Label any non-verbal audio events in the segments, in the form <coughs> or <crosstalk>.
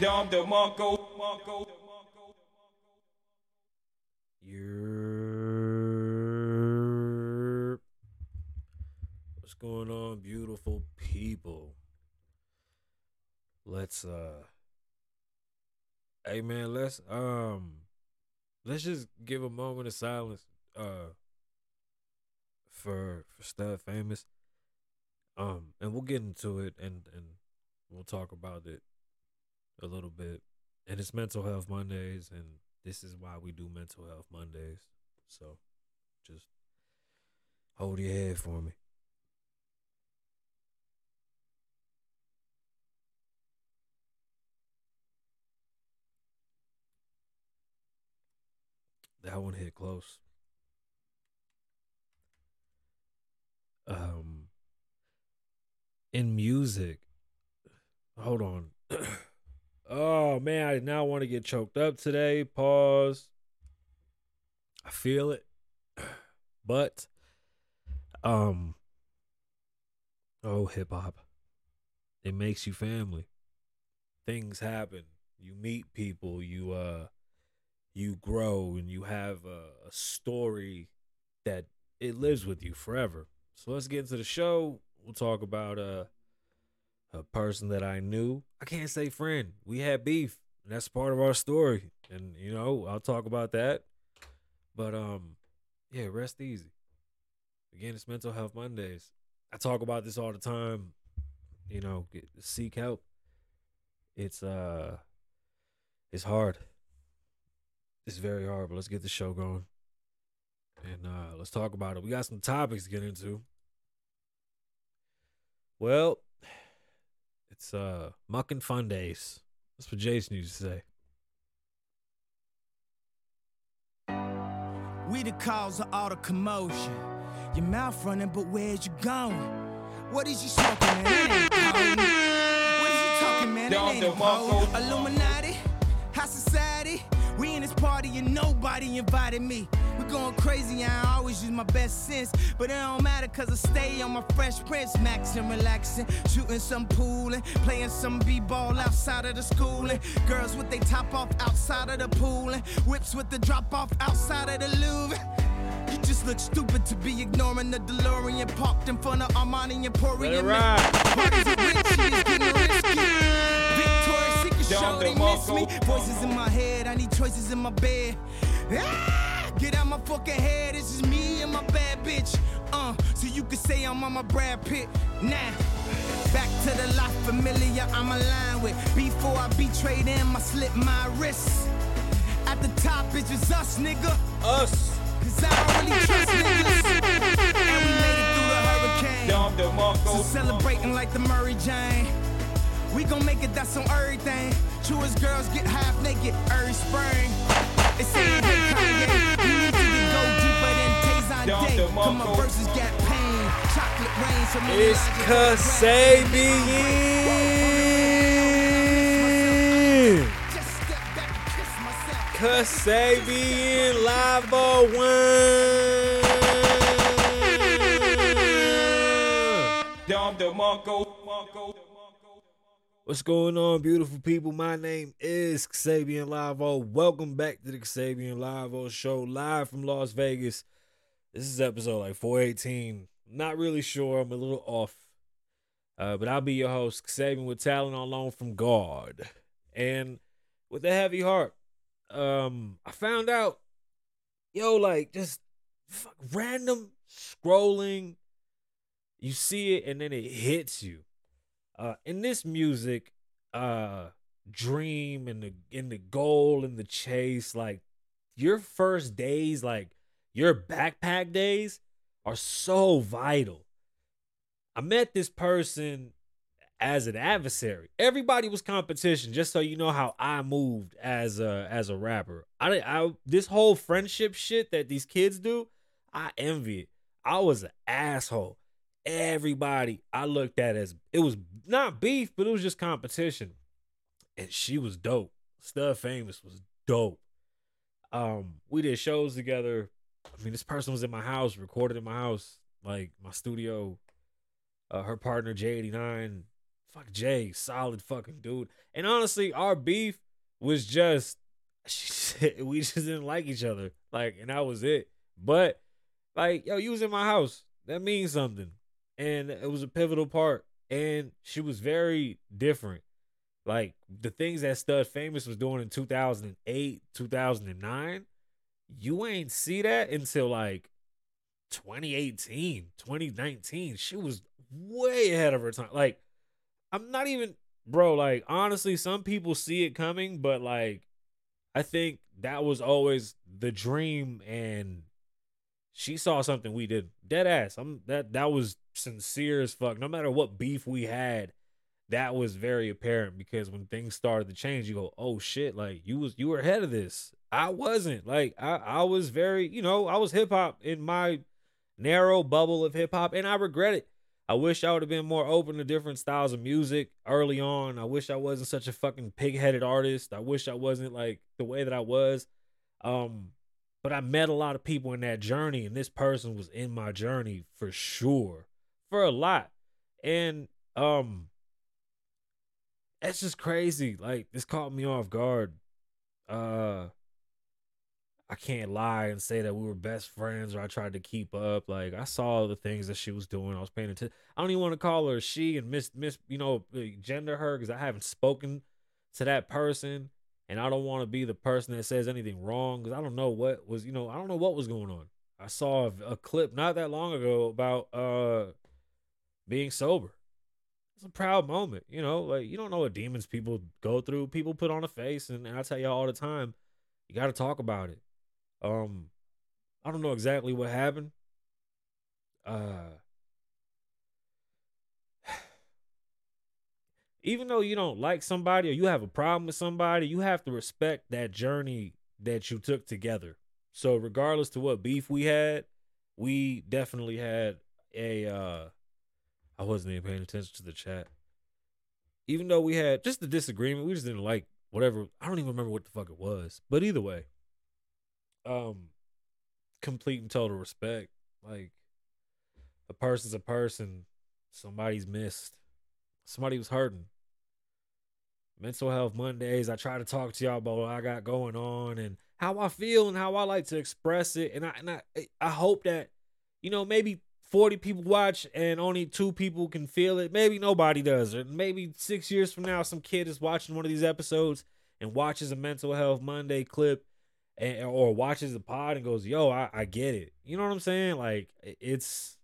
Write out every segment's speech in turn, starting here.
Dom DeMarco. Marco. Yerp. What's going on, beautiful people? Let's uh Hey man, let's um let's just give a moment of silence uh for for Stud Famous. Um and we'll get into it and and we'll talk about it a little bit. And it's mental health Mondays and this is why we do mental health Mondays. So just hold your head for me. That one hit close. Um in music. Hold on. <clears throat> oh man, I did not want to get choked up today. Pause. I feel it. <sighs> But um oh hip hop. It makes you family. Things happen. You meet people, you uh you grow and you have a, a story that it lives with you forever. So let's get into the show. We'll talk about uh a person that I knew. I can't say friend. We had beef. That's part of our story. And you know, I'll talk about that. But um yeah, rest easy. Again, it's mental health Mondays. I talk about this all the time. You know, get, seek help. It's uh it's hard. It's very hard, but let's get the show going. And uh let's talk about it. We got some topics to get into. Well, it's uh muck and fun days. That's what Jason used to say. We the cause of all the commotion. Your mouth running, but where's you going? What is you smoking, man? That ain't. What is you talking, man? That Dom ain't no Illuminati, high society. We in this party and nobody invited me. We going crazy, I always use my best sense. But it don't matter cause I stay on my fresh prince. Maxing, relaxing, shooting some pool and playing some b-ball outside of the school. And girls with they top off outside of the pool. And whips with the drop off outside of the Louvre. You just look stupid to be ignoring the DeLorean parked in front of Armani Emporium. ride. Parties with they miss me. Voices in my head, I need choices in my bed. Ah, get out my fucking head, this is me and my bad bitch. Uh, so you can say I'm on my Brad Pitt. Nah. Back to the life familiar I'm aligned with. Before I betrayed them, I slit my wrists. At the top, it's just us, nigga. Us. Cause I don't really trust niggas. And we made it through the hurricane. Dom So celebrating like the Murray Jane. We gon' make it, that's on everything. Truest girls get half naked every spring. They say, hey, Kanye, you need to go deeper than Tazon Dom Day. Cause my verses got pain. Chocolate rain, so many It's Kasabian. Just step back and kiss myself. Kasabian Live One. Dom DeMarco. What's going on, beautiful people? My name is Kasabian Lavoe. Welcome back to the Kasabian Lavoe show, live from Las Vegas. This is episode like 418. Not really sure. I'm a little off. Uh, but I'll be your host, Kasabian with talent on loan from God. And with a heavy heart, um, I found out, yo, like just fuck, random scrolling. You see it and then it hits you uh in this music uh dream and the in the goal and the chase like your first days like your backpack days are so vital. I met this person as an adversary. Everybody was competition just so you know how i moved as a as a rapper. I, I this whole friendship shit that these kids do i envy it. I was an asshole everybody I looked at as it was not beef, but it was just competition. And she was dope. Stud Famous was dope. Um, we did shows together. I mean, this person was in my house, recorded in my house, like my studio. Uh, her partner J89 fuck Jay, solid fucking dude. And honestly, our beef was just <laughs> we just didn't like each other. Like, and that was it. But like, yo, you was in my house. That means something. And it was a pivotal part. And she was very different. Like the things that Stud Famous was doing in 2008, 2009, you ain't see that until like 2018, 2019. She was way ahead of her time. Like, I'm not even, bro, like, honestly, some people see it coming, but like, I think that was always the dream and she saw something we did dead ass. I'm that that was sincere as fuck. No matter what beef we had that was very apparent because when things started to change you go oh shit like you was you were ahead of this. I wasn't. Like i i was very you know i was hip-hop in my narrow bubble of hip-hop and i regret it. I wish i would have been more open to different styles of music early on. I wish i wasn't such a fucking pig-headed artist. I wish i wasn't like the way that i was. Um but I met a lot of people in that journey, and this person was in my journey for sure, for a lot. And um that's just crazy. Like this caught me off guard. Uh I can't lie and say that we were best friends or I tried to keep up. Like I saw the things that she was doing. I was paying attention. I don't even want to call her she and miss miss you know gender her because I haven't spoken to that person and I don't want to be the person that says anything wrong because I don't know what was, you know, I don't know what was going on. I saw a, a clip not that long ago about uh being sober. It's a proud moment, you know, like you don't know what demons people go through. People put on a face, and, and I tell you all all the time, you got to talk about it. Um, I don't know exactly what happened. Uh, even though you don't like somebody or you have a problem with somebody, you have to respect that journey that you took together. So regardless to what beef we had, we definitely had a uh I wasn't even paying attention to the chat. Even though we had just a disagreement, we just didn't like whatever. I don't even remember what the fuck it was. But either way, um complete and total respect. Like a person's a person. Somebody's missed. Somebody was hurting mental health Mondays. I try to talk to y'all about what I got going on and how I feel and how I like to express it. And I and I I hope that you know maybe 40 people watch and only two people can feel it. Maybe nobody does. Or maybe 6 years from now some kid is watching one of these episodes and watches a mental health Monday clip and or watches the pod and goes, "Yo, I I get it." You know what I'm saying? Like it's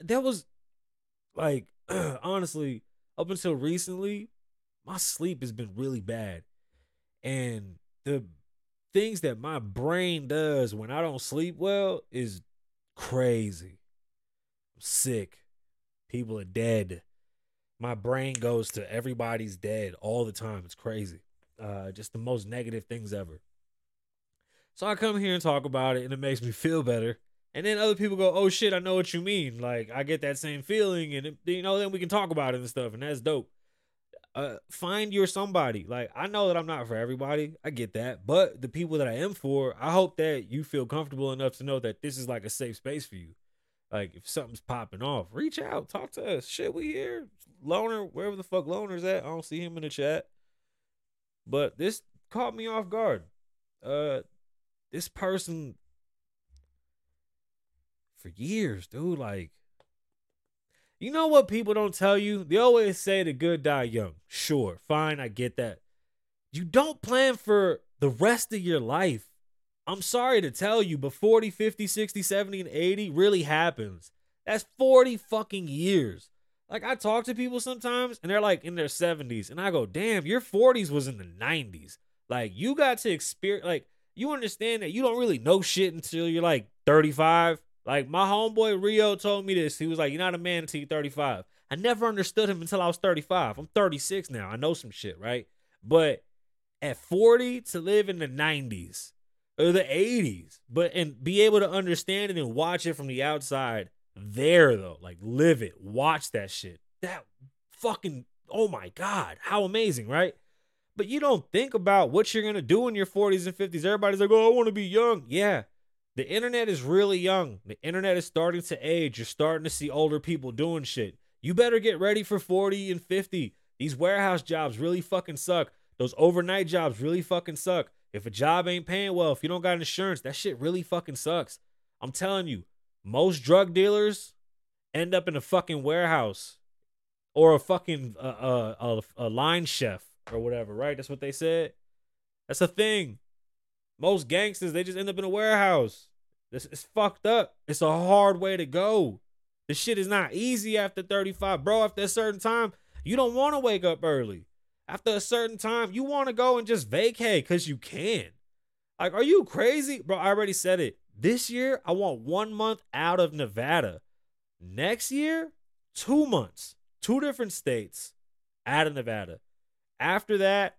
that was like <clears throat> honestly up until recently my sleep has been really bad. And the things that my brain does when I don't sleep well is crazy. I'm sick. People are dead. My brain goes to everybody's dead all the time. It's crazy. Uh, just the most negative things ever. So I come here and talk about it, and it makes me feel better. And then other people go, "Oh shit, I know what you mean." Like I get that same feeling, and it, you know, then we can talk about it and stuff, and that's dope uh, find your somebody. Like I know that I'm not for everybody. I get that. But the people that I am for, I hope that you feel comfortable enough to know that this is like a safe space for you. Like if something's popping off, reach out, talk to us. Shit, we here. Loner, wherever the fuck Loner's at. I don't see him in the chat. But this caught me off guard. Uh this person for years, dude, like you know what people don't tell you? They always say the good die young. Sure, fine, I get that. You don't plan for the rest of your life. I'm sorry to tell you, but 40, 50, 60, 70, and 80 really happens. That's 40 fucking years. Like I talk to people sometimes and they're like in their 70s and I go, "Damn, your 40s was in the 90s." Like you got to experience like you understand that you don't really know shit until you're like 35. Like my homeboy Rio told me this. He was like, "You're not a man until you're 35." I never understood him until I was 35. I'm 36 now. I know some shit, right? But at 40 to live in the 90s or the 80s, but and be able to understand it and watch it from the outside there though, like live it, watch that shit. That fucking oh my god, how amazing, right? But you don't think about what you're gonna do in your 40s and 50s. Everybody's like, "Oh, I want to be young." Yeah, the internet is really young. The internet is starting to age. You're starting to see older people doing shit. You better get ready for 40 and 50. These warehouse jobs really fucking suck. Those overnight jobs really fucking suck. If a job ain't paying well, if you don't got insurance, that shit really fucking sucks. I'm telling you, most drug dealers end up in a fucking warehouse or a fucking uh, uh, a, a line chef or whatever, right? That's what they said. That's a thing. Most gangsters, they just end up in a warehouse. This is fucked up. It's a hard way to go. The shit is not easy after 35. Bro, after a certain time, you don't want to wake up early. After a certain time, you want to go and just vacate because you can. Like, are you crazy? Bro, I already said it. This year, I want one month out of Nevada. Next year, two months, two different states out of Nevada. After that,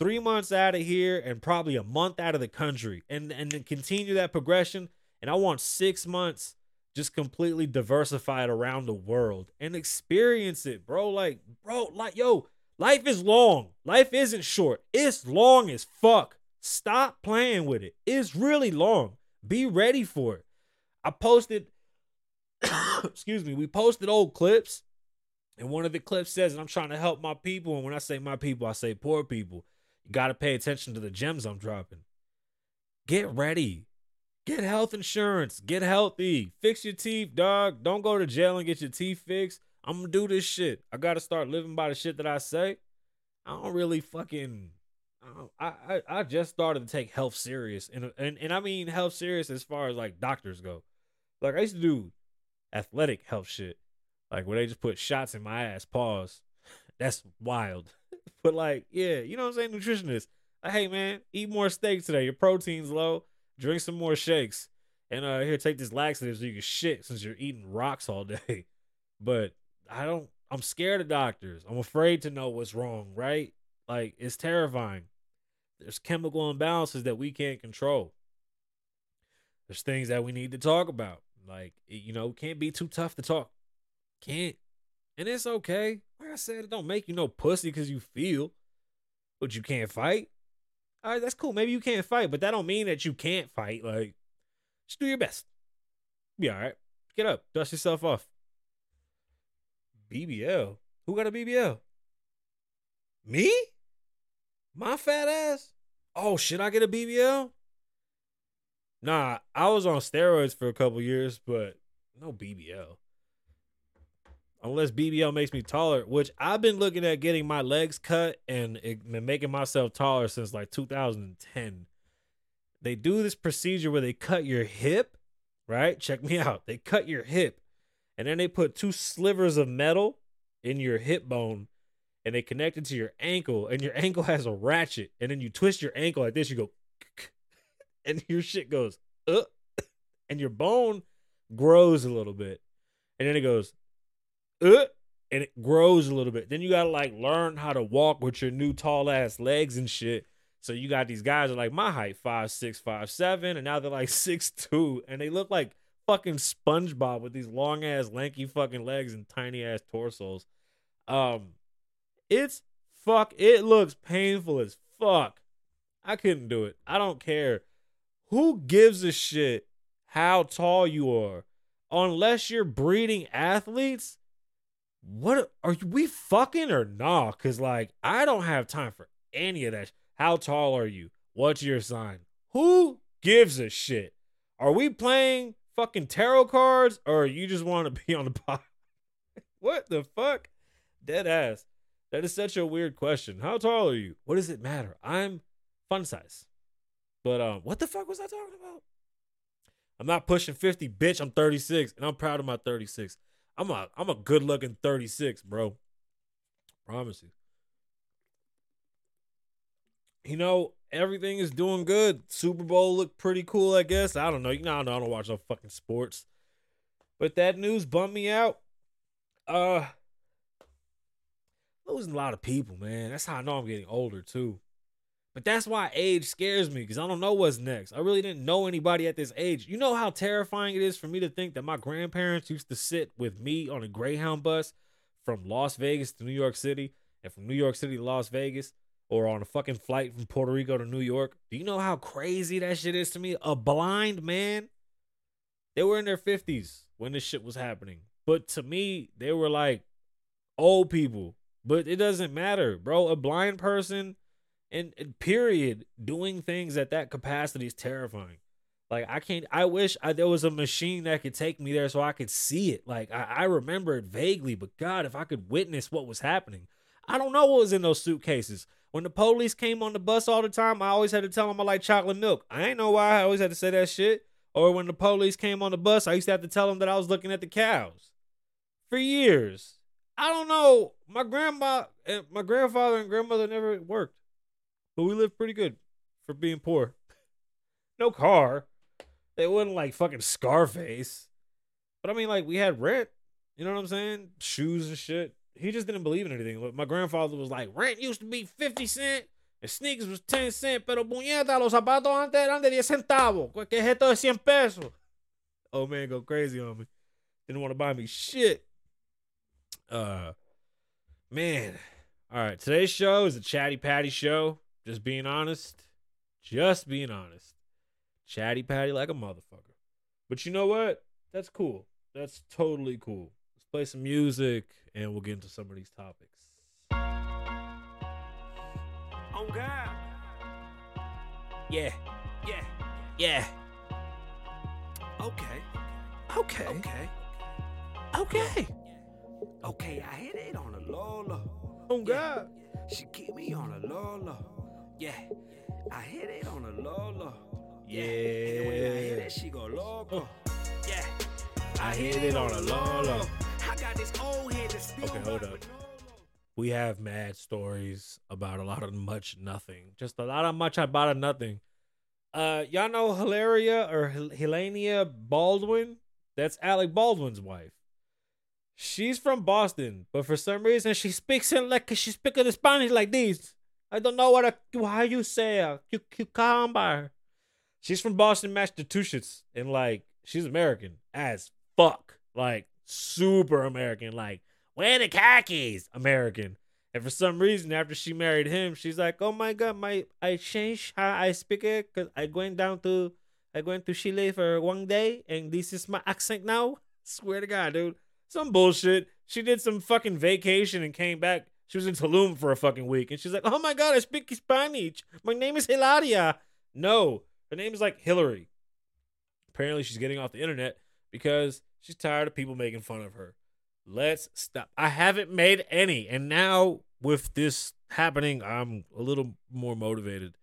three months out of here and probably a month out of the country and, and then continue that progression. And I want six months just completely diversified around the world and experience it, bro. Like, bro, like, yo, life is long. Life isn't short. It's long as fuck. Stop playing with it. It's really long. Be ready for it. I posted, <coughs> excuse me, we posted old clips. And one of the clips says, and I'm trying to help my people. And when I say my people, I say poor people. You got to pay attention to the gems I'm dropping. Get ready. Get health insurance. Get healthy. Fix your teeth, dog. Don't go to jail and get your teeth fixed. I'm gonna do this shit. I gotta start living by the shit that I say. I don't really fucking. I I, I just started to take health serious, and, and and I mean health serious as far as like doctors go. Like I used to do athletic health shit, like where they just put shots in my ass. Pause. That's wild. <laughs> but like, yeah, you know what I'm saying? Nutritionist. Like, hey man, eat more steak today. Your protein's low. Drink some more shakes. And uh here, take this laxative so you can shit since you're eating rocks all <laughs> day. But I don't I'm scared of doctors. I'm afraid to know what's wrong, right? Like it's terrifying. There's chemical imbalances that we can't control. There's things that we need to talk about. Like, you know, can't be too tough to talk. Can't. And it's okay. I said, it don't make you no pussy because you feel, but you can't fight. All right, that's cool. Maybe you can't fight, but that don't mean that you can't fight. Like, just do your best. Be all right. Get up, dust yourself off. BBL. Who got a BBL? Me? My fat ass? Oh, should I get a BBL? Nah, I was on steroids for a couple years, but no BBL unless BBL makes me taller, which I've been looking at getting my legs cut and it, making myself taller since like 2010. They do this procedure where they cut your hip, right? Check me out. They cut your hip and then they put two slivers of metal in your hip bone and they connect it to your ankle and your ankle has a ratchet and then you twist your ankle like this you go <laughs> and your shit goes uh, <coughs> and your bone grows a little bit and then it goes uh, and it grows a little bit. Then you gotta like learn how to walk with your new tall ass legs and shit. So you got these guys are like my height, five six, five seven, and now they're like <laughs> six two, and they look like fucking SpongeBob with these long ass lanky fucking legs and tiny ass torsos. Um, it's fuck. It looks painful as fuck. I couldn't do it. I don't care. Who gives a shit how tall you are? Unless you're breeding athletes, what are we fucking or nah? Cause like I don't have time for any of that. How tall are you? What's your sign? Who gives a shit? Are we playing fucking tarot cards or you just want to <laughs> be on the pot? what the fuck? Dead ass. That is such a weird question. How tall are you? What does it matter? I'm fun size. But um, what the fuck was I talking about? I'm not pushing 50, bitch. I'm 36, and I'm proud of my 36. I'm a I'm a good looking 36, bro. Promise you. You know, everything is doing good. Super Bowl looked pretty cool, I guess. I don't know. You know, I don't watch no fucking sports. But that news bummed me out. Uh losing a lot of people, man. That's how I know I'm getting older too. But that's why age scares me because I don't know what's next. I really didn't know anybody at this age. You know how terrifying it is for me to think that my grandparents used to sit with me on a Greyhound bus from Las Vegas to New York City and from New York City to Las Vegas or on a fucking flight from Puerto Rico to New York. Do you know how crazy that shit is to me? A blind man. They were in their 50s when this shit was happening. But to me, they were like old people. But it doesn't matter, bro. A blind person and and period doing things at that capacity is terrifying. Like I can't. I wish I, there was a machine that could take me there so I could see it. Like I, I remember it vaguely, but God, if I could witness what was happening, I don't know what was in those suitcases. When the police came on the bus all the time, I always had to tell them I like chocolate milk. I ain't know why I always had to say that shit. Or when the police came on the bus, I used to have to tell them that I was looking at the cows. For years, I don't know. My grandma, eh, my grandfather and grandmother never worked, but we lived pretty good for being poor. <laughs> No car. They wasn't like fucking Scarface. But I mean, like, we had rent. You know what I'm saying? Shoes and shit. He just didn't believe in anything. But My grandfather was like, rent used to be 50 cent and sneakers was 10 cent, pero puñeta, los zapatos antes eran de 10 centavos. ¿Qué es esto de 100 pesos? Oh man, go crazy on me. Didn't want to buy me shit. Uh, man. All right, today's show is a chatty patty show. Just being honest. Just being honest. Chatty patty like a motherfucker. But you know what? That's cool. That's totally cool. Let's play some music and we'll get into some of these topics. Oh God. Yeah. Yeah. Yeah. Okay. Okay. Okay. Okay. Okay, I hit it on a Lola. Oh God. She keep me on a Lola. Yeah. I hit it on a low low. Yeah. And when I hit it, she go loco. Yeah. I hit it on a low I got this old head that's still Okay, hold up. We have mad stories about a lot of much nothing. Just a lot of much about a nothing. Uh, y'all know Hilaria or Hel- Helenia Baldwin? That's Alec Baldwin's wife. She's from Boston, but for some reason she speaks in like she speaks in Spanish like this. I don't know what a, how you say a cu- cucumber. She's from Boston, Massachusetts, and like she's American as fuck, like super American, like where the khakis, American. And for some reason, after she married him, she's like, "Oh my god, my I changed how I speak it because I went down to I went to Chile for one day, and this is my accent now." Swear to God, dude, some bullshit. She did some fucking vacation and came back. She was in Tulum for a fucking week, and she's like, "Oh my god, I speak Spanish. My name is Hilaria." No, her name is like Hillary. Apparently, she's getting off the internet because she's tired of people making fun of her. Let's stop. I haven't made any. And now with this happening, I'm a little more motivated.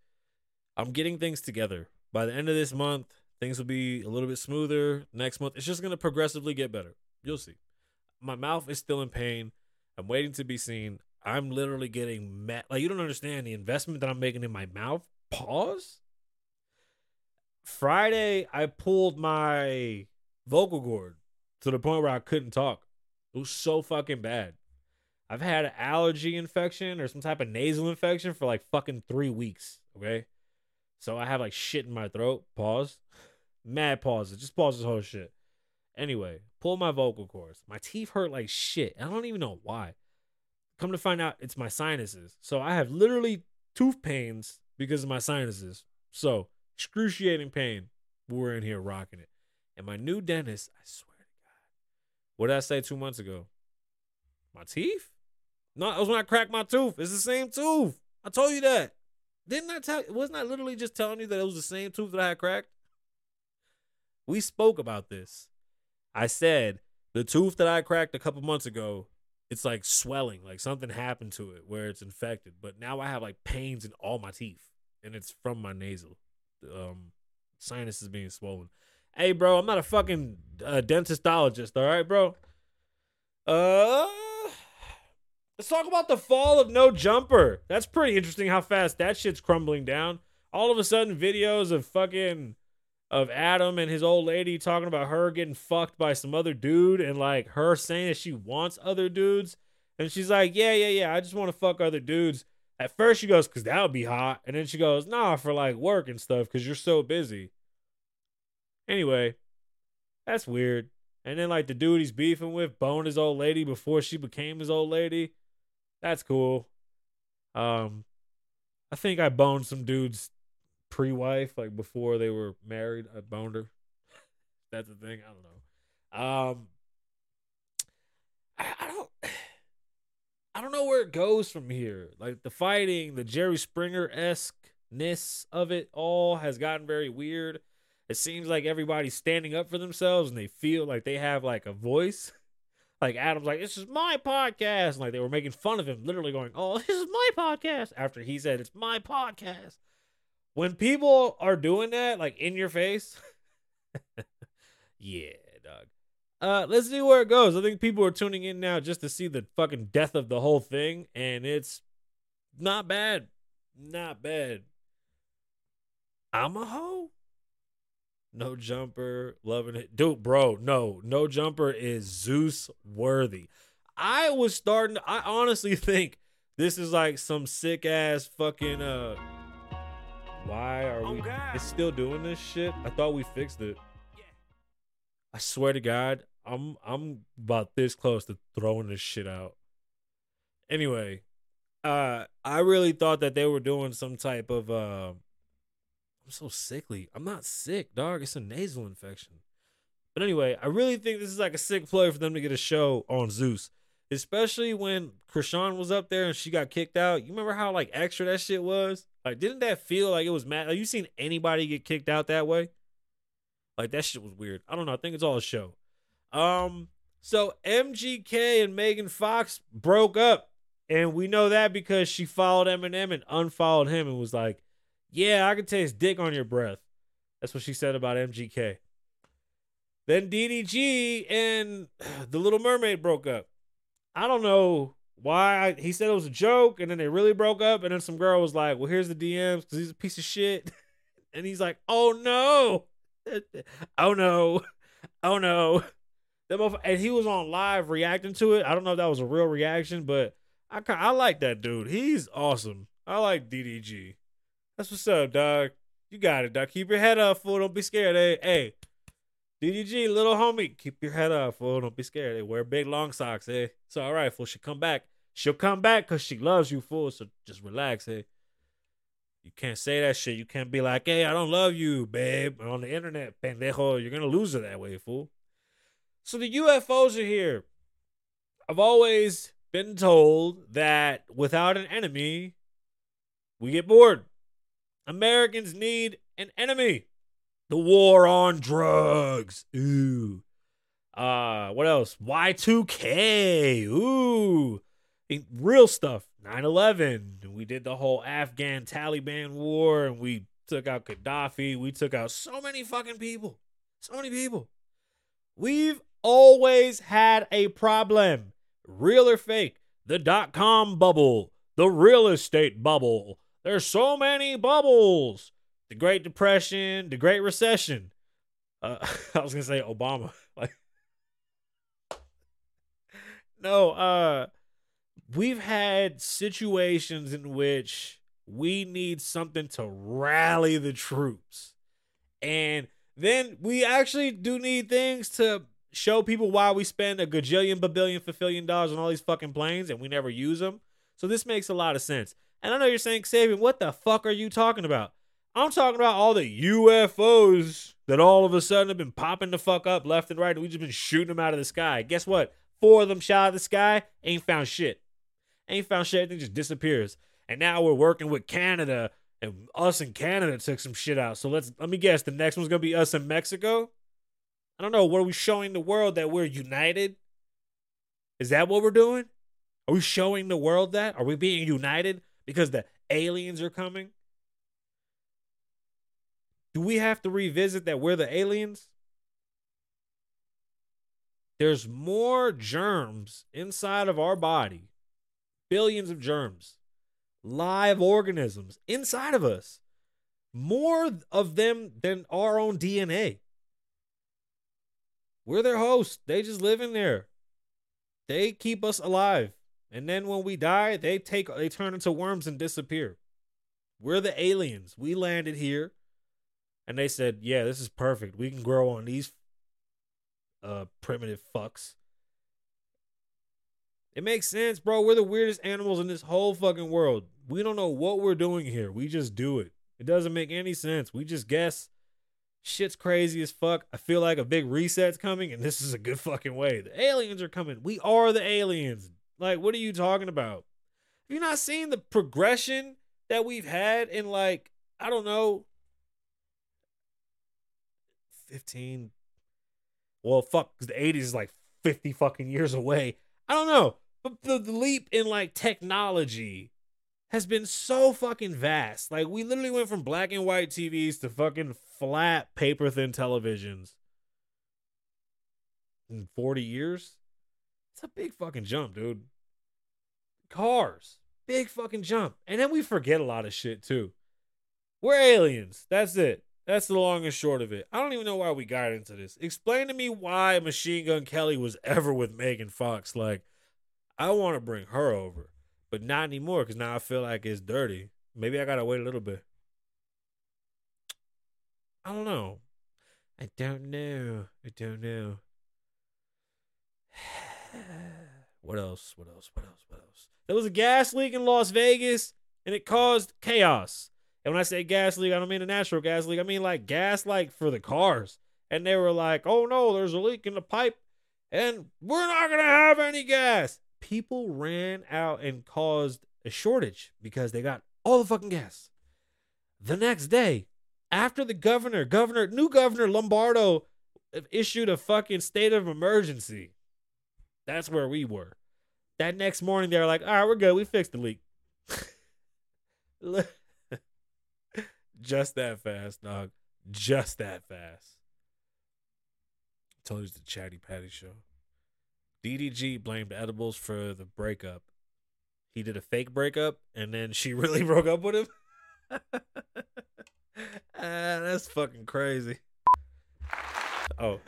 I'm getting things together. By the end of this month, things will be a little bit smoother. Next month, it's just going to progressively get better. You'll see. My mouth is still in pain. I'm waiting to be seen. I'm literally getting mad. Like, you don't understand the investment that I'm making in my mouth. Pause. Friday, I pulled my vocal cord to the point where I couldn't talk. It was so fucking bad. I've had an allergy infection or some type of nasal infection for like fucking three weeks. Okay. So I have like shit in my throat. Pause. Mad pauses. Just pause this whole shit. Anyway, pull my vocal cords. My teeth hurt like shit. I don't even know why. Come to find out, it's my sinuses. So I have literally tooth pains because of my sinuses. So excruciating pain. We're in here rocking it. And my new dentist, I swear to God. What did I say two months ago? My teeth? No, it was when I cracked my tooth. It's the same tooth. I told you that. Didn't I tell wasn't I literally just telling you that it was the same tooth that I had cracked? We spoke about this. I said the tooth that I cracked a couple months ago, it's like swelling, like something happened to it where it's infected. But now I have like pains in all my teeth, and it's from my nasal. Um, sinus is being swollen. Hey, bro, I'm not a fucking uh, dentistologist, all right, bro. Uh, let's talk about the fall of No Jumper. That's pretty interesting how fast that shit's crumbling down. All of a sudden, videos of fucking of Adam and his old lady talking about her getting fucked by some other dude and like her saying that she wants other dudes. And she's like, yeah, yeah, yeah, I just want to fuck other dudes. At first, she goes, because that would be hot. And then she goes, nah, for like work and stuff, because you're so busy. Anyway, that's weird. And then, like, the dude he's beefing with boned his old lady before she became his old lady. That's cool. Um, I think I boned some dudes pre-wife, like before they were married. I boned her. <laughs> That's the thing. I don't know. Um, I, I don't. <sighs> I don't know where it goes from here. Like the fighting, the Jerry Springer esque ness of it all has gotten very weird. It seems like everybody's standing up for themselves and they feel like they have like a voice. <laughs> Like Adam's like, this is my podcast. And like they were making fun of him, literally going, Oh, this is my podcast. After he said it's my podcast. When people are doing that, like in your face, <laughs> yeah, dog. Uh, let's see where it goes. I think people are tuning in now just to see the fucking death of the whole thing, and it's not bad. Not bad. I'm a hoe. No jumper, loving it. Dude, bro, no, no jumper is Zeus worthy. I was starting, I honestly <laughs> think this is like some sick ass fucking uh why are we it's still doing this shit? I thought we fixed it. I swear to God, I'm I'm about this close to throwing this shit out. Anyway, uh I really thought that they were doing some type of uh I'm so sickly. I'm not sick, dog. It's a nasal infection. But anyway, I really think this is like a sick play for them to get a show on Zeus. Especially when Chrisean was up there and she got kicked out. You remember how like extra that shit was? Like, didn't that feel like it was mad? Like, you seen anybody get kicked out that way? Like that shit was weird. I don't know. I think it's all a show. Um, so MGK and Megan Fox broke up, and we know that because she followed Eminem and unfollowed him and was like, "Yeah, I can taste dick on your breath." That's what she said about MGK. Then DDG and <sighs> the Little Mermaid broke up. I don't know why. He said it was a joke, and then they really broke up. And then some girl was like, "Well, here's the DMs because he's a piece of shit." <laughs> and he's like, "Oh no." <laughs> oh no, <laughs> oh no. And he was on live reacting to it. I don't know if that was a real reaction, but I I like that dude. He's awesome. I like DDG. That's what's up, dog. You got it, dog. Keep your head up, fool. Don't be scared. Hey, hey. DDG, little homie, keep your head up, fool. Don't be scared. They wear big long socks, hey. It's all right, fool. She'll come back. She'll come back because she loves you, fool. So just relax, hey. You can't say that shit. You can't be like, hey, I don't love you, babe, on the internet, pendejo. You're going to lose her that way, fool. So the UFOs are here. I've always been told that without an enemy, we get bored. Americans need an enemy. The war on drugs. Ooh. Uh, what else? Y2K. Ooh. Real stuff. 9 11. We did the whole Afghan Taliban war and we took out Gaddafi. We took out so many fucking people. So many people. We've always had a problem. Real or fake. The dot com bubble. The real estate bubble. There's so many bubbles. The Great Depression, the Great Recession. Uh, <laughs> I was gonna say Obama. <laughs> Like, no. Uh, we've had situations in which we need something to rally the troops. And then we actually do need things to show people why we spend a gajillion, babillion, fulfillion dollars on all these fucking planes and we never use them. So this makes a lot of sense. And I know you're saying, Sabian, what the fuck are you talking about? I'm talking about all the UFOs that all of a sudden have been popping the fuck up left and right. And we just been shooting them out of the sky. Guess what? Four of them shot out of the sky, ain't found shit. Ain't found shit. Everything just disappears. And now we're working with Canada, and us in Canada took some shit out. So let's let me guess. The next one's gonna be us in Mexico. I don't know. What are we showing the world that we're united? Is that what we're doing? Are we showing the world that? Are we being united because the aliens are coming? Do we have to revisit that we're the aliens? There's more germs inside of our body billions of germs, live organisms inside of us, more of them than our own DNA. We're their hosts. They just live in there. They keep us alive. And then when we die, they take they turn into worms and disappear. We're the aliens. We landed here and they said, "Yeah, this is perfect. We can grow on these uh primitive fucks." It makes sense, bro. We're the weirdest animals in this whole fucking world. We don't know what we're doing here. We just do it. It doesn't make any sense. We just guess. Shit's crazy as fuck. I feel like a big reset's coming, and this is a good fucking way. The aliens are coming. We are the aliens. Like, what are you talking about? Have you not seen the progression that we've had in like, I don't know, 15. Well, fuck, because the 80s is like 50 fucking years away. I don't know. But the, the leap in like technology has been so fucking vast. Like, we literally went from black and white TVs to fucking flat, paper thin televisions in 40 years. It's a big fucking jump, dude. Cars, big fucking jump. And then we forget a lot of shit too. We're aliens. That's it. That's the long and short of it. I don't even know why we got into this. Explain to me why Machine Gun Kelly was ever with Megan Fox. Like, I want to bring her over, but not anymore because now I feel like it's dirty. Maybe I gotta wait a little bit. I don't know. I don't know. I don't know. <sighs> what else? What else? What else? What else? There was a gas leak in Las Vegas and it caused chaos. And when I say gas leak, I don't mean a natural gas leak. I mean like gas like for the cars. And they were like, oh no, there's a leak in the pipe and we're not going to have any gas. People ran out and caused a shortage because they got all the fucking gas. The next day, after the governor, governor, new governor Lombardo issued a fucking state of emergency. That's where we were. That next morning, they were like, all right, we're good. We fixed the leak. <laughs> Just that fast, dog. Just that fast. I told you it's the Chatty Patty show. DDG blamed edibles for the breakup. He did a fake breakup and then she <laughs> really broke up with him. <laughs> ah, that's fucking crazy. Oh.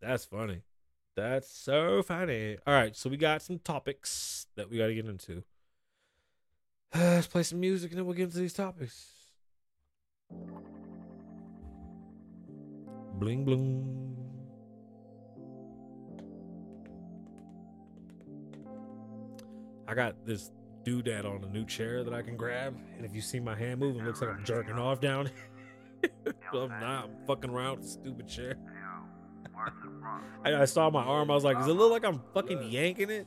That's funny. That's so funny. All right, so we got some topics that we got to get into. Uh, let's play some music and then we'll get into these topics. Bling bling. I got this doodad on a new chair that I can grab, and if you see my hand moving, looks like I'm jerking off down. <laughs> I'm not. I'm fucking around with stupid chair. <laughs> I saw my arm. I was like, does it look like I'm fucking yanking it?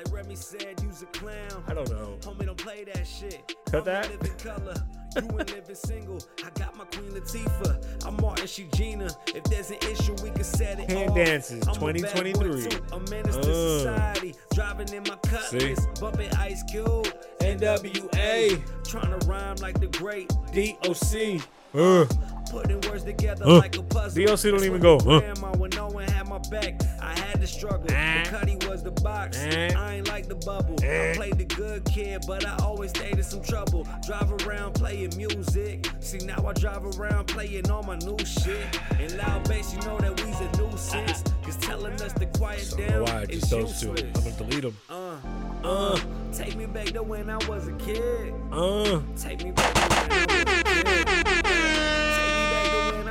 Uh, like Remy said, use a clown. I don't know. Homie, don't play that shit. Cut that? A. You ain't living <laughs> single. I got my Queen Latifah. I'm Martin, she Gina. If there's an issue, we can set it Hand off. dances, I'm a 2023. too, A menace Uh. to society. Driving in my cutlass. Bumping Ice Cube. NWA. Trying to rhyme like the great DOC. Uh, Putting words together Uh. like a puzzle. DOC don't even go, uh. Grandma, when no one had my back, I had to struggle. Uh. The cutty was the box. Uh. I ain't like the bubble. Uh. I played the good kid, but I always stayed in some trouble. Drive around playing music. See, now I drive around playing all my new shit. And loud bass, you know that we's a nuisance. Cause telling us to quiet know down why just those two. I'm gonna delete them. Uh, Uh, uh, take me back to when I was a kid. uh. Take me back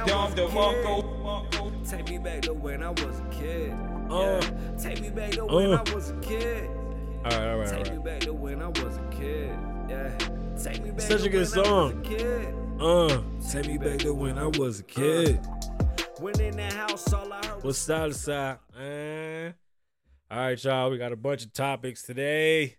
Dom was a. DeMarco. Take me back to when I was a kid. Uh. Yeah. Take me back to when Uh. I was a kid. All right, all right, all Take me back to when I was a kid. Yeah. Take me back Such a good when I was song. a kid. Uh, take me back to when I was a kid. When in house, all I heard What's side to side? Uh, all right, y'all. We got a bunch of topics today.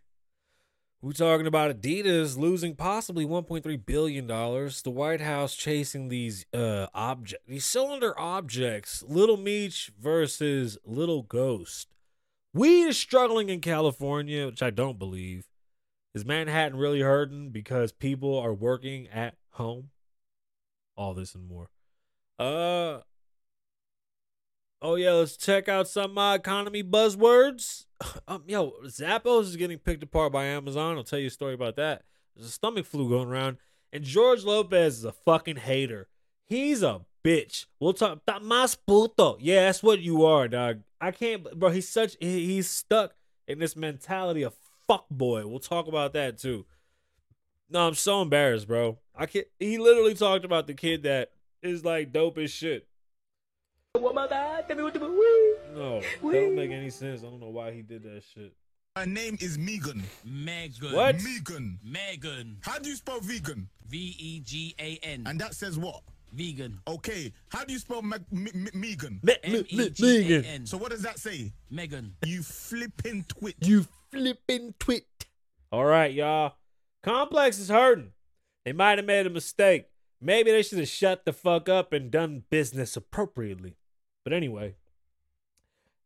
We're talking about Adidas losing possibly 1.3 billion dollars. The White House chasing these uh object, these cylinder objects. Little Meech versus Little Ghost. Weed is struggling in California, which I don't believe. Is Manhattan really hurting because people are working at home? All this and more. Uh Oh yeah, let's check out some uh, economy buzzwords. <sighs> Um, yo, Zappos is getting picked apart by Amazon. I'll tell you a story about that. There's a stomach flu going around, and George Lopez is a fucking hater. He's a bitch. We'll talk. "Ta Mas puto. Yeah, that's what you are, dog. I can't, bro. He's such. He's stuck in this mentality of fuck boy. We'll talk about that too. No, I'm so embarrassed, bro. I can't. He literally talked about the kid that is like dope as shit. No, that don't make any sense. I don't know why he did that shit. My name is Megan. Megan. What? Megan. Megan. How do you spell vegan? V E G A N. And that says what? Vegan. Okay, how do you spell Meg- M- M- Megan? Me- me- me- Megan. M-E-G-A-N. So what does that say? Megan. You flipping twit. You flipping twit. All right, y'all. Complex is hurting. They might have made a mistake. Maybe they should have shut the fuck up and done business appropriately. But anyway,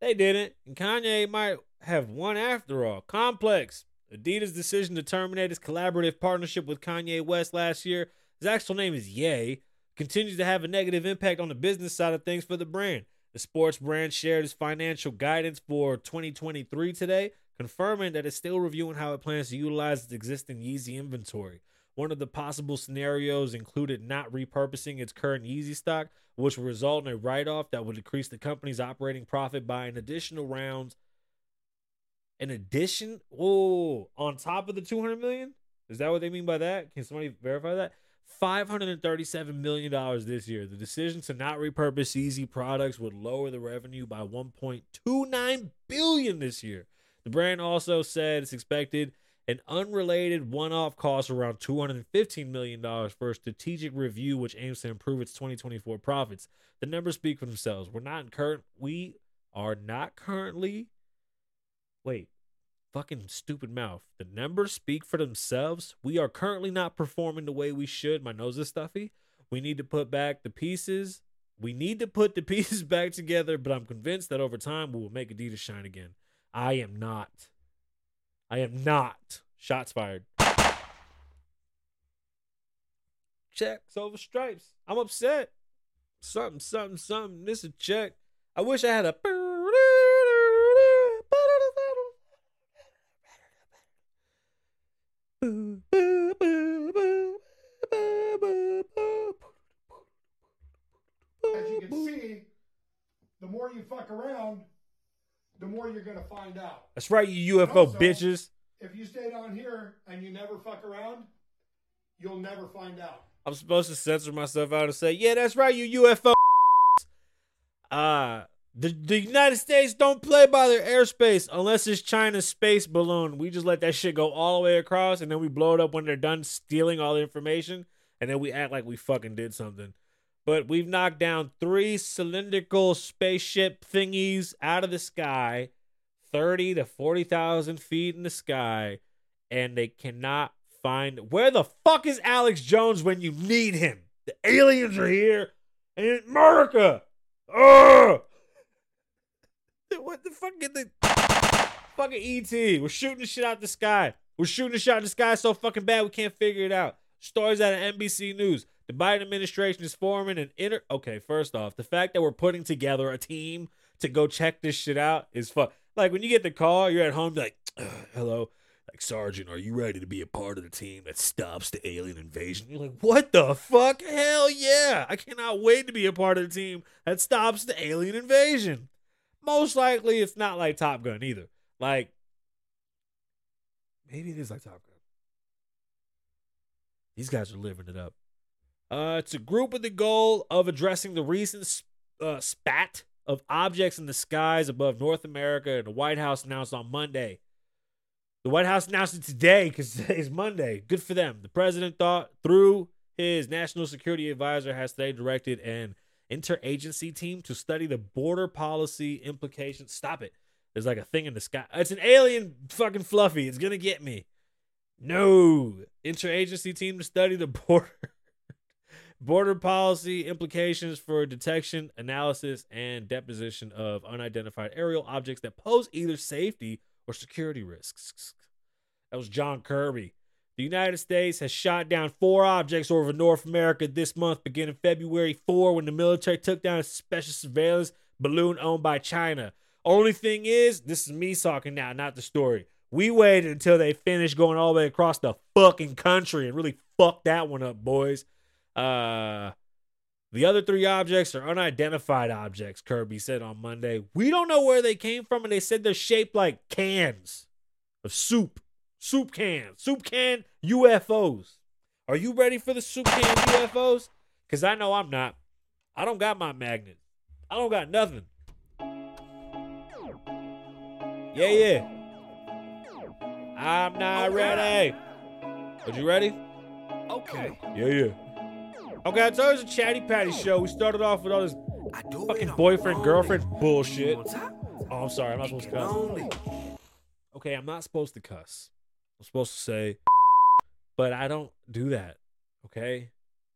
they didn't. And Kanye might have won after all. Complex. Adidas' decision to terminate its collaborative partnership with Kanye West last year, his actual name is Ye, continues to have a negative impact on the business side of things for the brand. The sports brand shared its financial guidance for 2023 today, confirming that it's still reviewing how it plans to utilize its existing Yeezy inventory. One of the possible scenarios included not repurposing its current Yeezy stock, which would result in a write off that would decrease the company's operating profit by an additional rounds. An addition, oh, on top of the 200 million? Is that what they mean by that? Can somebody verify that? $537 million this year. The decision to not repurpose Yeezy products would lower the revenue by 1.29 billion this year. The brand also said it's expected an unrelated one-off cost around $215 million for a strategic review which aims to improve its 2024 profits. The numbers speak for themselves. We're not current we are not currently wait fucking stupid mouth. The numbers speak for themselves. We are currently not performing the way we should. My nose is stuffy. We need to put back the pieces. We need to put the <laughs> pieces back together, but I'm convinced that over time we will make Adidas shine again. I am not. I am not. Shots fired. Checks over stripes. I'm upset. Something, something, something. This a check. I wish I had a. As you can see, the more you fuck around, the more you're gonna find out. That's right, you UFO Also- bitches. If you stay down here and you never fuck around, you'll never find out. I'm supposed to censor myself out and say, yeah, that's right, you UFO. Uh, <laughs> the, the United States don't play by their airspace unless it's China's space balloon. We just let that shit go all the way across and then we blow it up when they're done stealing all the information and then we act like we fucking did something. But we've knocked down three cylindrical spaceship thingies out of the sky, 30 to 40,000 feet in the sky, and they cannot find where the fuck is Alex Jones when you need him? The aliens are here in America. Ugh! <laughs> What the fuck get the fucking ET? We're shooting the shit out the sky. We're shooting the shit out the sky so fucking bad we can't figure it out. Stories out of NBC News. The Biden administration is forming an inner. Okay, first off, the fact that we're putting together a team to go check this shit out is fuck. Like when you get the call, you're at home, like, "Uh, hello, like Sergeant, are you ready to be a part of the team that stops the alien invasion? You're like, what the fuck? Hell yeah! I cannot wait to be a part of the team that stops the alien invasion. Most likely, it's not like Top Gun either. Like, maybe it is like Top Gun. These guys are living it up. Uh, it's a group with the goal of addressing the recent uh, spat of objects in the skies above North America, and the White House announced on Monday. The White House announced it today because <laughs> today's Monday. Good for them. The president thought through his national security advisor has today directed an interagency team to study the border policy implications. Stop it. There's like a thing in the sky. It's an alien fucking fluffy. It's gonna get me. No. Interagency team to study the <laughs> border border policy implications for detection, analysis, and deposition of unidentified aerial objects that pose either safety or security risks. That was John Kirby. The United States has shot down four objects over North America this month, beginning February 4 when the military took down a special surveillance balloon owned by China. Only thing is, this is me talking now, not the story. We waited until they finished going all the way across the fucking country and really fucked that one up, boys. Uh the other three objects are unidentified objects, Kirby said on Monday. We don't know where they came from, and they said they're shaped like cans of soup. Soup cans. Soup can UFOs. Are you ready for the soup can UFOs? Because I know I'm not. I don't got my magnet. I don't got nothing. Yeah, yeah. I'm not ready. Are you ready? Okay. Yeah, yeah. Okay, I told you it's a chatty patty show. We started off with all this fucking boyfriend girlfriend bullshit. Oh, I'm sorry. I'm not supposed to cuss. Okay, I'm not supposed to cuss. I'm supposed to say, but I don't do that. Okay.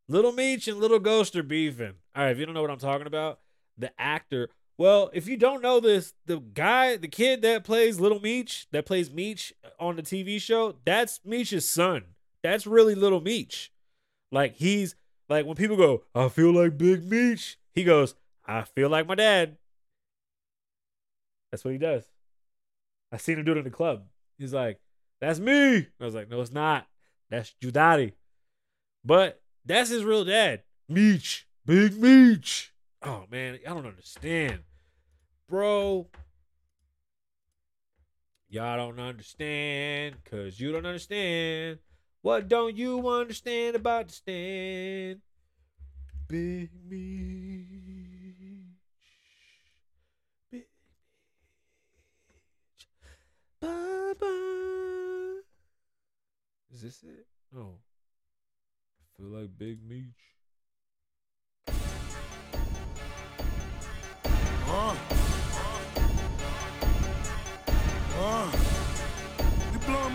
Little Meech and Little Ghost are beefing. All right, if you don't know what I'm talking about, the actor. Well, if you don't know this, the guy, the kid that plays Little Meech, that plays Meech on the TV show, that's Meech's son. That's really Little Meech. Like he's like when people go, I feel like Big Meech, he goes, I feel like my dad. That's what he does. I seen him do it in the club. He's like, That's me. I was like, No, it's not. That's daddy. But that's his real dad. Meech. Big Meech. Oh man, I don't understand. Bro. Y'all don't understand. Cause you don't understand. What don't you understand about the stand? Big Meech. Big. Bye bye. Is this it? Oh. I feel like Big Meech.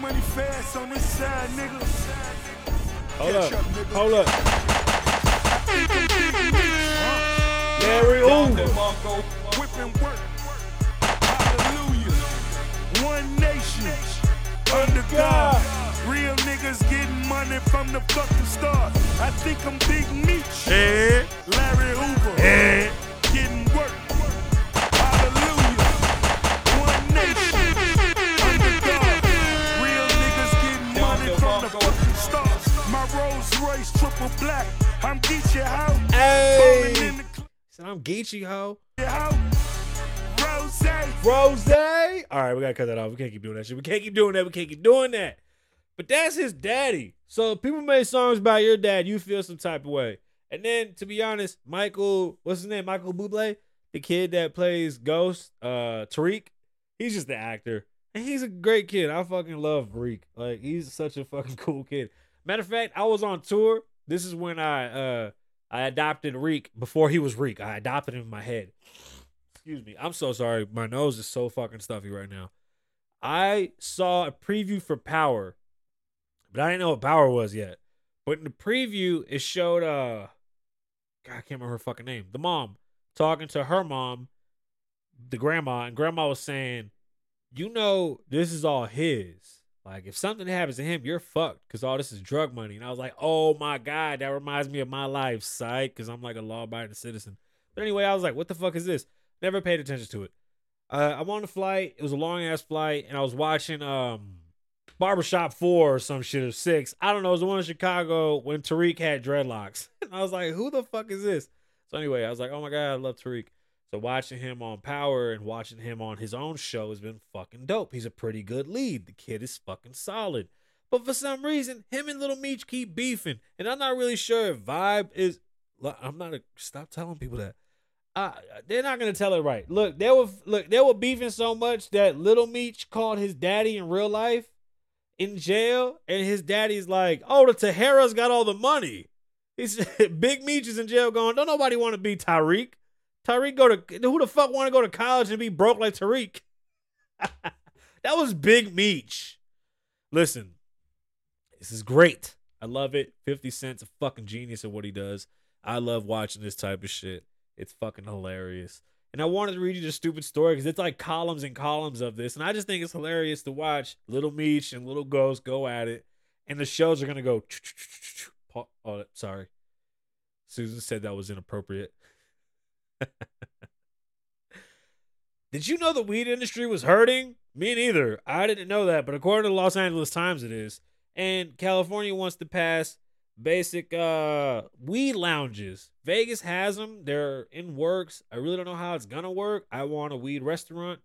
Money fast on this side, nigga. Hold up. Catch up, nigga. Hold up. Larry Whipping work. Hallelujah. One nation. Under God. Real niggas getting money from the fucking start. I think I'm Big Meech. Eh? Larry Hoover. Eh? Rolls Royce triple black. I'm Geechee House. Hey. Ballin' in the. Said I'm Geechee ho. Rose. Rose. All right, we gotta cut that off. We can't keep doing that shit. We can't keep doing that. We can't keep doing that. But that's his daddy. So people make songs about your dad, you feel some type of way. And then to be honest, Michael, what's his name? Michael Bublé, the kid that plays Ghost, uh, Tariq. He's just the actor. And he's a great kid. I fucking love Reek. Like he's such a fucking <laughs> cool kid. Matter of fact, I was on tour. This is when I uh I adopted Reek before he was Reek. I adopted him in my head. Excuse me. I'm so sorry. My nose is so fucking stuffy right now. I saw a preview for Power, but I didn't know what Power was yet. But in the preview, it showed uh God, I can't remember her fucking name. The mom talking to her mom, the grandma, and grandma was saying, You know, this is all his. Like, if something happens to him, you're fucked because all this is drug money. And I was like, Oh my God, that reminds me of my life, psych, because I'm like a law abiding citizen. But anyway, I was like, What the fuck is this? Never paid attention to it. Uh, I'm on the flight. It was a long ass flight, and I was watching um Barbershop Four or some shit or six. I don't know. It was the one in Chicago when Tariq had dreadlocks. <laughs> And I was like, who the fuck is this? So anyway, I was like, oh my god, I love Tariq. So watching him on Power and watching him on his own show has been fucking dope. He's a pretty good lead. The kid is fucking solid. But for some reason, him and Little Meech keep beefing, and I'm not really sure if Vibe is. I'm not. A, stop telling people that. Uh, they're not gonna tell it right. Look, they were look they were beefing so much that Little Meech called his daddy in real life in jail, and his daddy's like, "Oh, the Tahara's got all the money." He's <laughs> Big Meech is in jail, going, "Don't nobody want to be Tariq. Tariq go to who the fuck want to go to college and be broke like Tariq?" that was Big Meech. Listen, this is great. I love it. 50 Cent's a fucking genius at what he does. I love watching this type of shit. It's fucking hilarious. And I wanted to read you the stupid story because it's like columns and columns of this. And I just think it's hilarious to watch Little Meech and Little Ghost go at it. And the shows are going to go. Oh, sorry. Susan said that was inappropriate. <laughs> Did you know the weed industry was hurting? Me neither. I didn't know that, but according to the Los Angeles Times, it is. And California wants to pass basic uh weed lounges. Vegas has them. They're in works. I really don't know how it's gonna work. I want a weed restaurant.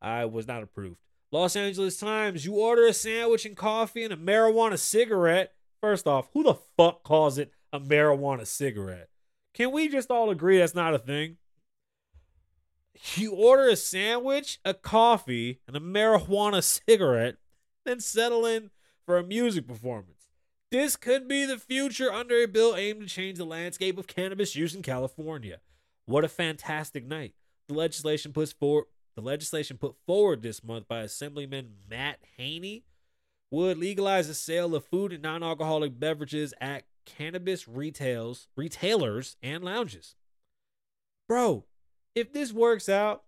I was not approved. Los Angeles Times, you order a sandwich and coffee and a marijuana cigarette. First off, who the fuck calls it a marijuana cigarette? Can we just all agree that's not a thing? You order a sandwich, a coffee, and a marijuana <laughs> cigarette, then settle in for a music performance. This could be the future under a bill aimed to change the landscape of cannabis use in California. What a fantastic night. The legislation puts forward the legislation put forward this month by Assemblyman Matt Haney would legalize the sale of food and non-alcoholic beverages at cannabis retails, retailers and lounges. Bro, if this works out,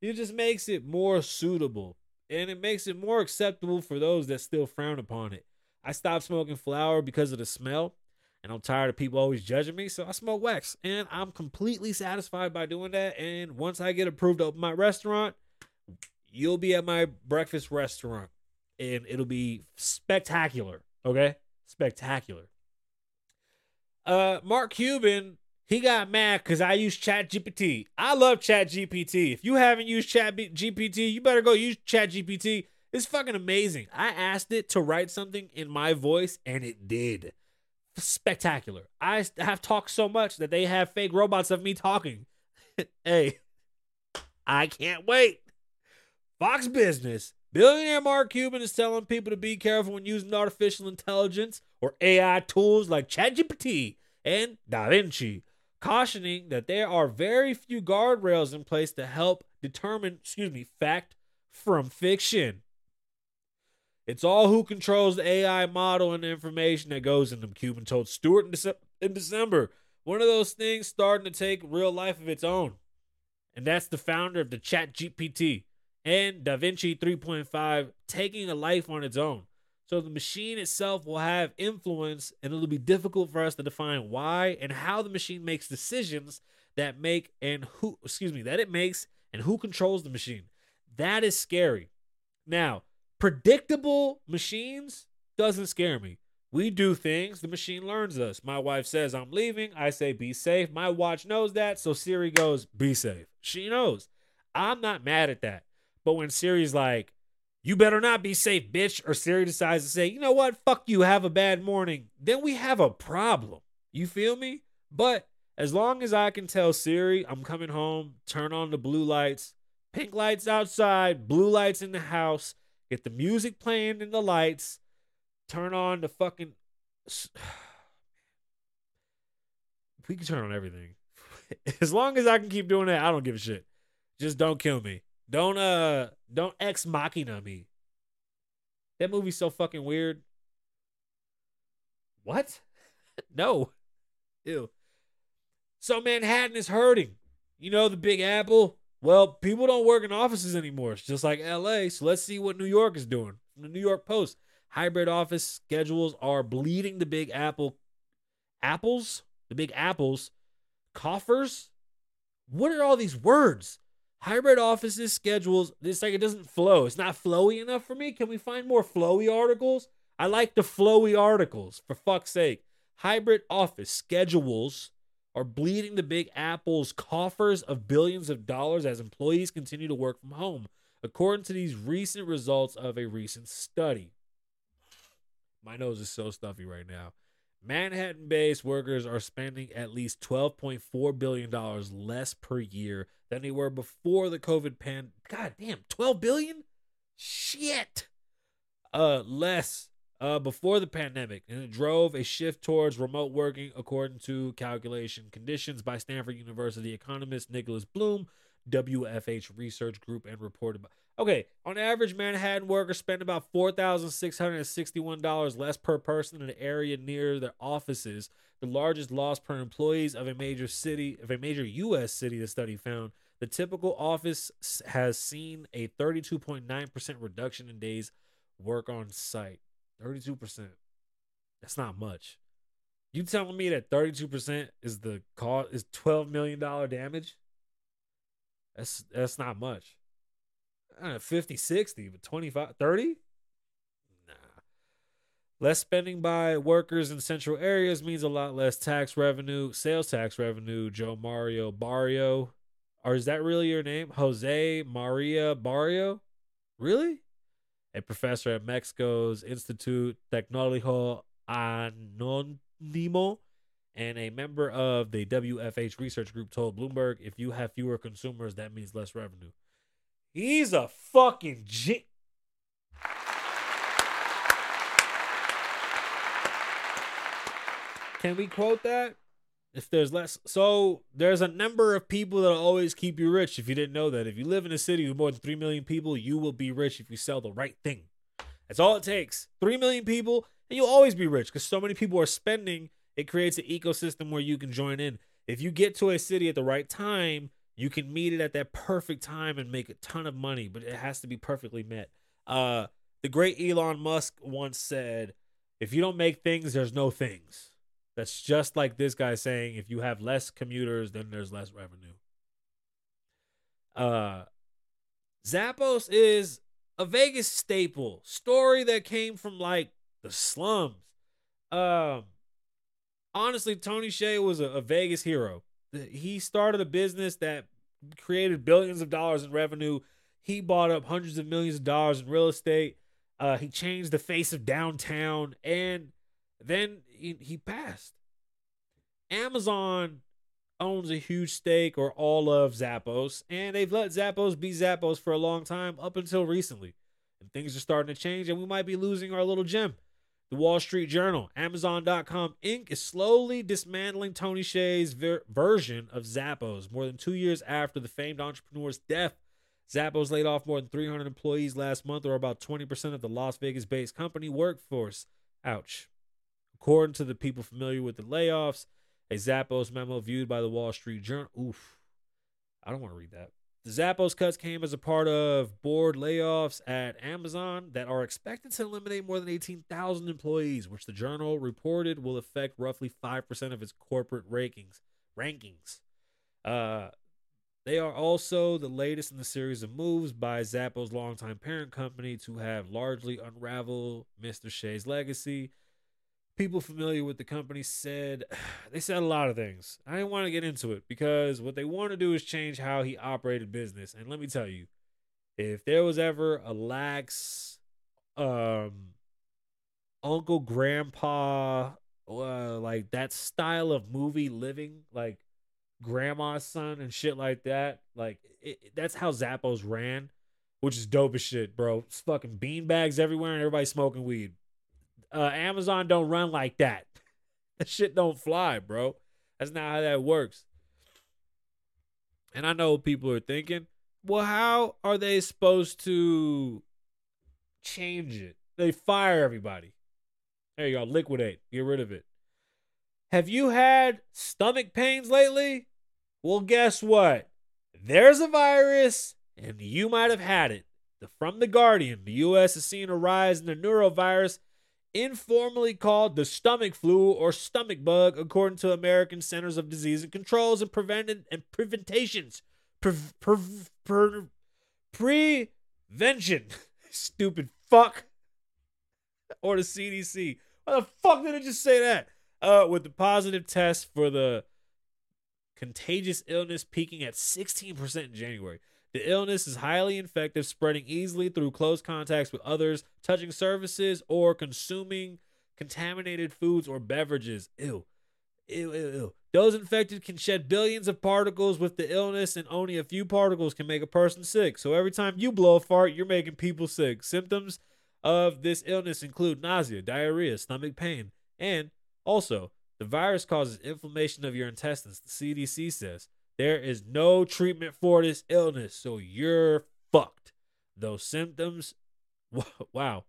it just makes it more suitable and it makes it more acceptable for those that still frown upon it. I stopped smoking flower because of the smell, and I'm tired of people always judging me, so I smoke wax, and I'm completely satisfied by doing that. And once I get approved to open my restaurant, you'll be at my breakfast restaurant, and it'll be spectacular. Okay, spectacular. Uh, Mark Cuban, he got mad because I use Chat GPT. I love Chat GPT. If you haven't used Chat GPT, you better go use Chat GPT. It's fucking amazing. I asked it to write something in my voice and it did. Spectacular. I have talked so much that they have fake robots of me talking. <laughs> hey, I can't wait. Fox Business. Billionaire Mark Cuban is telling people to be careful when using artificial intelligence or AI tools like ChatGPT and DaVinci, cautioning that there are very few guardrails in place to help determine, excuse me, fact from fiction. It's all who controls the AI model and the information that goes in them, Cuban told Stewart in, Dece- in December. One of those things starting to take real life of its own. And that's the founder of the ChatGPT and DaVinci 3.5 taking a life on its own. So the machine itself will have influence and it'll be difficult for us to define why and how the machine makes decisions that make and who excuse me that it makes and who controls the machine. That is scary. Now, predictable machines doesn't scare me. We do things, the machine learns us. My wife says I'm leaving, I say be safe. My watch knows that, so Siri goes be safe. She knows. I'm not mad at that. But when Siri's like, you better not be safe, bitch, or Siri decides to say, you know what, fuck you, have a bad morning, then we have a problem. You feel me? But as long as I can tell Siri I'm coming home, turn on the blue lights, pink lights outside, blue lights in the house, get the music playing in the lights, turn on the fucking. <sighs> We can turn on everything. <laughs> As long as I can keep doing that, I don't give a shit. Just don't kill me. Don't uh don't ex machina me. That movie's so fucking weird. What? <laughs> no. Ew. So Manhattan is hurting. You know the Big Apple? Well, people don't work in offices anymore. It's just like LA. So let's see what New York is doing. From the New York Post. Hybrid office schedules are bleeding the Big Apple apples, the Big Apples coffers. What are all these words? Hybrid offices schedules. It's like it doesn't flow. It's not flowy enough for me. Can we find more flowy articles? I like the flowy articles. For fuck's sake, hybrid office schedules are bleeding the Big Apple's coffers of billions of dollars as employees continue to work from home, according to these recent results of a recent study. My nose is so stuffy right now. Manhattan based workers are spending at least $12.4 billion less per year than they were before the COVID pandemic. God damn, 12 billion? Shit. Uh, less uh, before the pandemic, and it drove a shift towards remote working, according to calculation conditions by Stanford University economist Nicholas Bloom, WFH Research Group, and reported by. Okay, on average, Manhattan workers spend about $4,661 less per person in an area near their offices, the largest loss per employees of a major city, of a major U.S. city, the study found. The typical office has seen a 32.9% reduction in days work on site. 32%. That's not much. You telling me that 32% is the cost is 12 million dollar damage? That's that's not much. Know, 50, 60, but 25, 30? Nah. Less spending by workers in central areas means a lot less tax revenue, sales tax revenue. Joe Mario Barrio. Or is that really your name? Jose Maria Barrio? Really? A professor at Mexico's Institute Tecnológico Anónimo and a member of the WFH research group told Bloomberg if you have fewer consumers, that means less revenue. He's a fucking G. Can we quote that? If there's less, so there's a number of people that'll always keep you rich. If you didn't know that, if you live in a city with more than three million people, you will be rich if you sell the right thing. That's all it takes. Three million people, and you'll always be rich because so many people are spending. It creates an ecosystem where you can join in. If you get to a city at the right time, you can meet it at that perfect time and make a ton of money, but it has to be perfectly met. Uh, the great Elon Musk once said, "If you don't make things, there's no things." That's just like this guy saying, "If you have less commuters, then there's less revenue." Uh, Zappos is a Vegas staple story that came from like the slums. Um, honestly, Tony Hsieh was a, a Vegas hero. He started a business that created billions of dollars in revenue. He bought up hundreds of millions of dollars in real estate. Uh, he changed the face of downtown, and then he, he passed. Amazon owns a huge stake or all of Zappos, and they've let Zappos be Zappos for a long time up until recently. And things are starting to change, and we might be losing our little gem. The Wall Street Journal, Amazon.com Inc. is slowly dismantling Tony Hsieh's ver- version of Zappos. More than two years after the famed entrepreneur's death, Zappos laid off more than 300 employees last month, or about 20% of the Las Vegas based company workforce. Ouch. According to the people familiar with the layoffs, a Zappos memo viewed by the Wall Street Journal. Oof. I don't want to read that. The Zappos cuts came as a part of board layoffs at Amazon that are expected to eliminate more than 18,000 employees, which the journal reported will affect roughly 5% of its corporate rankings. Rankings. Uh, they are also the latest in the series of moves by Zappos' longtime parent company to have largely unraveled Mr. Hsieh's legacy people familiar with the company said <sighs> they said a lot of things. I didn't want to get into it because what they want to do is change how he operated business. And let me tell you, if there was ever a lax um uncle grandpa uh, like that style of movie living like grandma's son and shit like that like it, that's how zappos ran which is dope as shit bro it's fucking beanbags everywhere and everybody smoking weed uh, Amazon don't run like that. <laughs> That shit don't fly, bro. That's not how that works. And I know people are thinking, well, how are they supposed to change it? They fire everybody. There you go, liquidate, get rid of it. Have you had stomach pains lately? Well, guess what? There's a virus, and you might have had it. From The Guardian, the U.S. has seen a rise in the neurovirus informally called the stomach flu or stomach bug, according to American Centers of Disease and Controls and Prevention and Preventations. Pre- pre- pre- prevention. <laughs> Stupid fuck. Or the CDC. Why the fuck did I just say that? Uh, with the positive test for the contagious illness peaking at 16% in January. The illness is highly infective, spreading easily through close contacts with others, touching surfaces, or consuming contaminated foods or beverages. Ew. Ew, ew, ew. Those infected can shed billions of particles with the illness, and only a few particles can make a person sick. So every time you blow a fart, you're making people sick. Symptoms of this illness include nausea, diarrhea, stomach pain, and also the virus causes inflammation of your intestines, the CDC says. There is no treatment for this illness, so you're fucked. Those symptoms, <laughs> wow.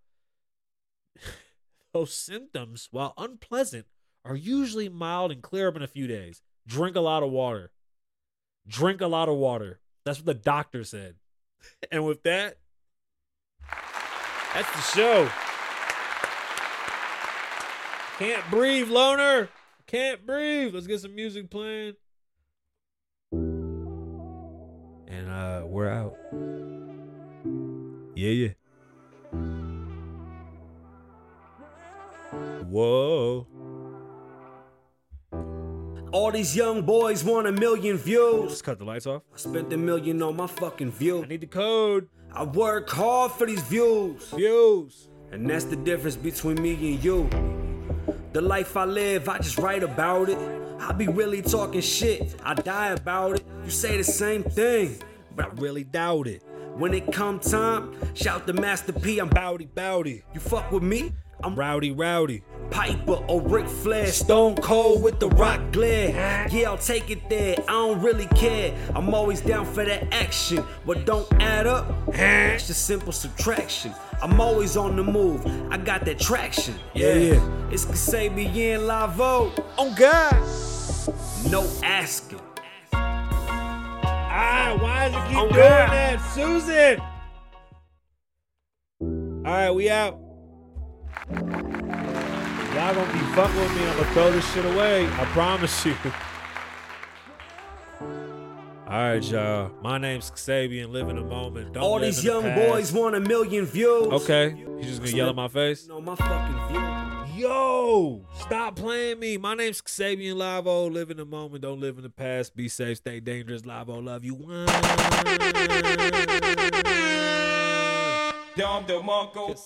<laughs> Those symptoms, while unpleasant, are usually mild and clear up in a few days. Drink a lot of water. Drink a lot of water. That's what the doctor said. <laughs> And with that, that's the show. Can't breathe, loner. Can't breathe. Let's get some music playing. We're out. Yeah, yeah. Whoa. All these young boys want a million views. Just cut the lights off. I spent a million on my fucking view. I need the code. I work hard for these views. Views. And that's the difference between me and you. The life I live, I just write about it. I be really talking shit, I die about it. You say the same thing, But I really doubt it. when it come time, shout the Master P, I'm bowdy bowdy. You fuck with me, I'm Rowdy, rowdy. Piper or Ric Flair, Stone Cold with the rock glare. Yeah, I'll take it there. I don't really care. I'm always down for that action. but don't add up? It's just simple subtraction. I'm always on the move. I got that traction. Yeah, yeah. It's Kasabian Lavoe. Oh God. No asking. Ah, why does it keep Oh, doing God. that, Susan? All right, we out. Y'all gonna be fucking with me. I'm gonna throw this shit away. I promise you. All right, y'all. My name's Kasabian. Live in the moment. Don't All these in the young past. boys want a million views. Okay, you just gonna yell in my face? No, my fucking view. Yo, stop playing me. My name's Xavier Lavoe. Live in the moment. Don't live in the past. Be safe. Stay dangerous. Lavoe, love you. One. Dom DeMarco.